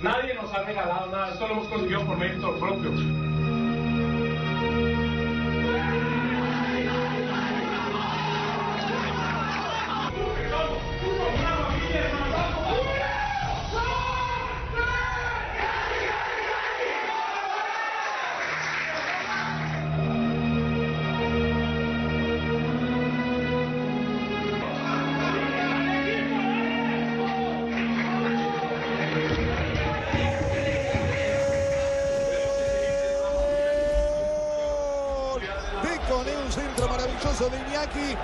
Nadie nos ha regalado nada. Esto lo hemos conseguido por méritos propios. De un centro maravilloso de Iñaki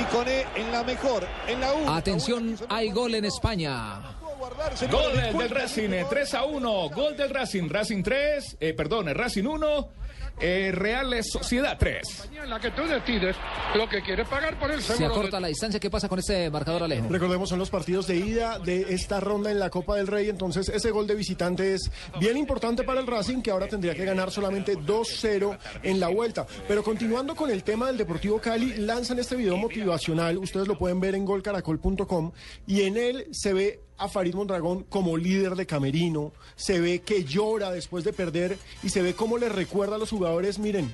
y Cone en la mejor, en la 1. Atención, hay gol en España. Gol del, Racing, eh, 3 a 1. Gol del Racing, Racing 3, eh, perdón, el Racing 1, eh, Real Sociedad 3. en la que tú decides lo que quieres pagar por el Se acorta la distancia. ¿Qué pasa con este marcador, Alejo? Recordemos, son los partidos de ida de esta ronda en la Copa del Rey. Entonces, ese gol de visitante es bien importante para el Racing, que ahora tendría que ganar solamente 2-0 en la vuelta. Pero continuando con el tema del Deportivo Cali, lanzan este video motivacional. Ustedes lo pueden ver en golcaracol.com. Y en él se ve a Farid Mondragón como líder de Camerino. Se ve que llora después de perder y se ve cómo le recuerda a los jugadores, miren.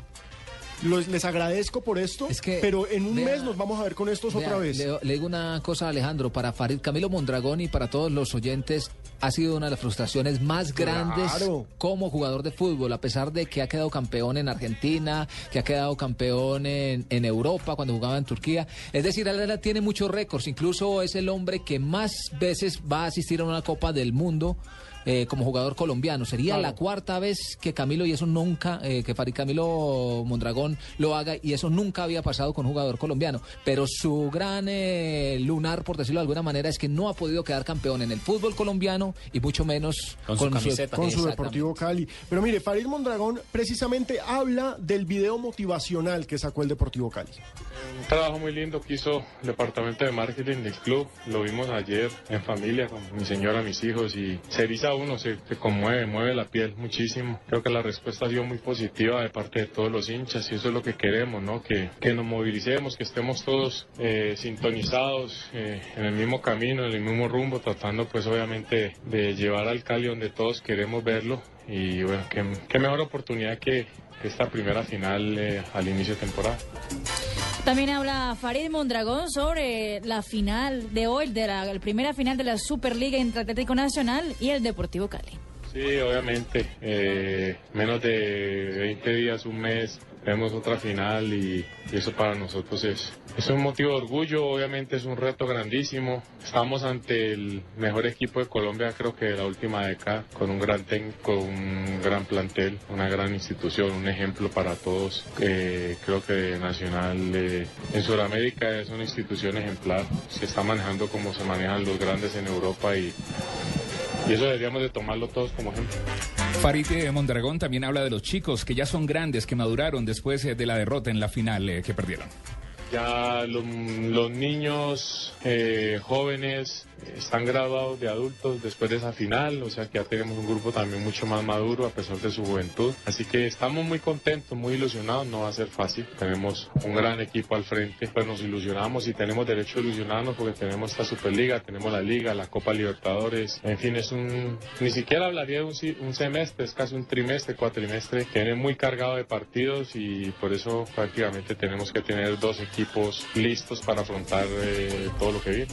los- les agradezco por esto, pero en un vea- mes nos vamos a ver con estos Vea, otra vez. Le, le digo una cosa, Alejandro, para Farid Camilo Mondragón y para todos los oyentes, ha sido una de las frustraciones más grandes Claro. como jugador de fútbol, a pesar de que ha quedado campeón en Argentina, que ha quedado campeón en, en Europa cuando jugaba en Turquía. Es decir, él tiene muchos récords, incluso es el hombre que más veces va a asistir a una Copa del Mundo. Eh, como jugador colombiano. Sería Claro. la cuarta vez que Camilo, y eso nunca, eh, que Farid Camilo Mondragón lo haga, y eso nunca había pasado con un jugador colombiano. Pero su gran eh, lunar, por decirlo de alguna manera, es que no ha podido quedar campeón en el fútbol colombiano y mucho menos con su, Exactamente. Deportivo Cali. Pero mire, Farid Mondragón precisamente habla del video motivacional que sacó el Deportivo Cali. Un trabajo muy lindo que hizo el departamento de marketing del club. Lo vimos ayer en familia con mi señora, mis hijos y se eriza uno, se, se conmueve, mueve la piel muchísimo. Creo que la respuesta ha sido muy positiva de parte de todos los hinchas y eso es lo que queremos, ¿no? Que, que nos movilicemos, que estemos todos eh, sintonizados eh, en el mismo camino, en el mismo rumbo, tratando pues obviamente de llevar al Cali donde todos queremos verlo y bueno, qué, mejor oportunidad que, que esta primera final eh, al inicio de temporada. También habla Farid Mondragón sobre la final de hoy, de la, primera final de la Superliga Atlético Nacional y el Deportivo Cali. Sí, obviamente. eh, menos de 20 días, un mes, tenemos otra final y, eso para nosotros es, es un motivo de orgullo. Obviamente es un reto grandísimo. Estamos ante el mejor equipo de Colombia, creo que de la última década, con un gran técnico, un gran plantel, una gran institución, un ejemplo para todos. Eh, creo que Nacional eh, en Sudamérica es una institución ejemplar. Se está manejando como se manejan los grandes en Europa y y eso deberíamos de tomarlo todos como ejemplo. Farid eh, Mondragón también habla de los chicos que ya son grandes, que maduraron después eh, de la derrota en la final eh, que perdieron. Ya lo- los niños eh, jóvenes están graduados de adultos después de esa final, o sea que ya tenemos un grupo también mucho más maduro a pesar de su juventud. Así que estamos muy contentos, muy ilusionados, no va a ser fácil. Tenemos un gran equipo al frente, pues nos ilusionamos y tenemos derecho a ilusionarnos porque tenemos esta Superliga, tenemos la Liga, la Copa Libertadores, en fin, es un, ni siquiera hablaría de un, un semestre, es casi un trimestre, cuatrimestre, que viene muy cargado de partidos y por eso prácticamente tenemos que tener dos equipos listos para afrontar eh, todo lo que viene.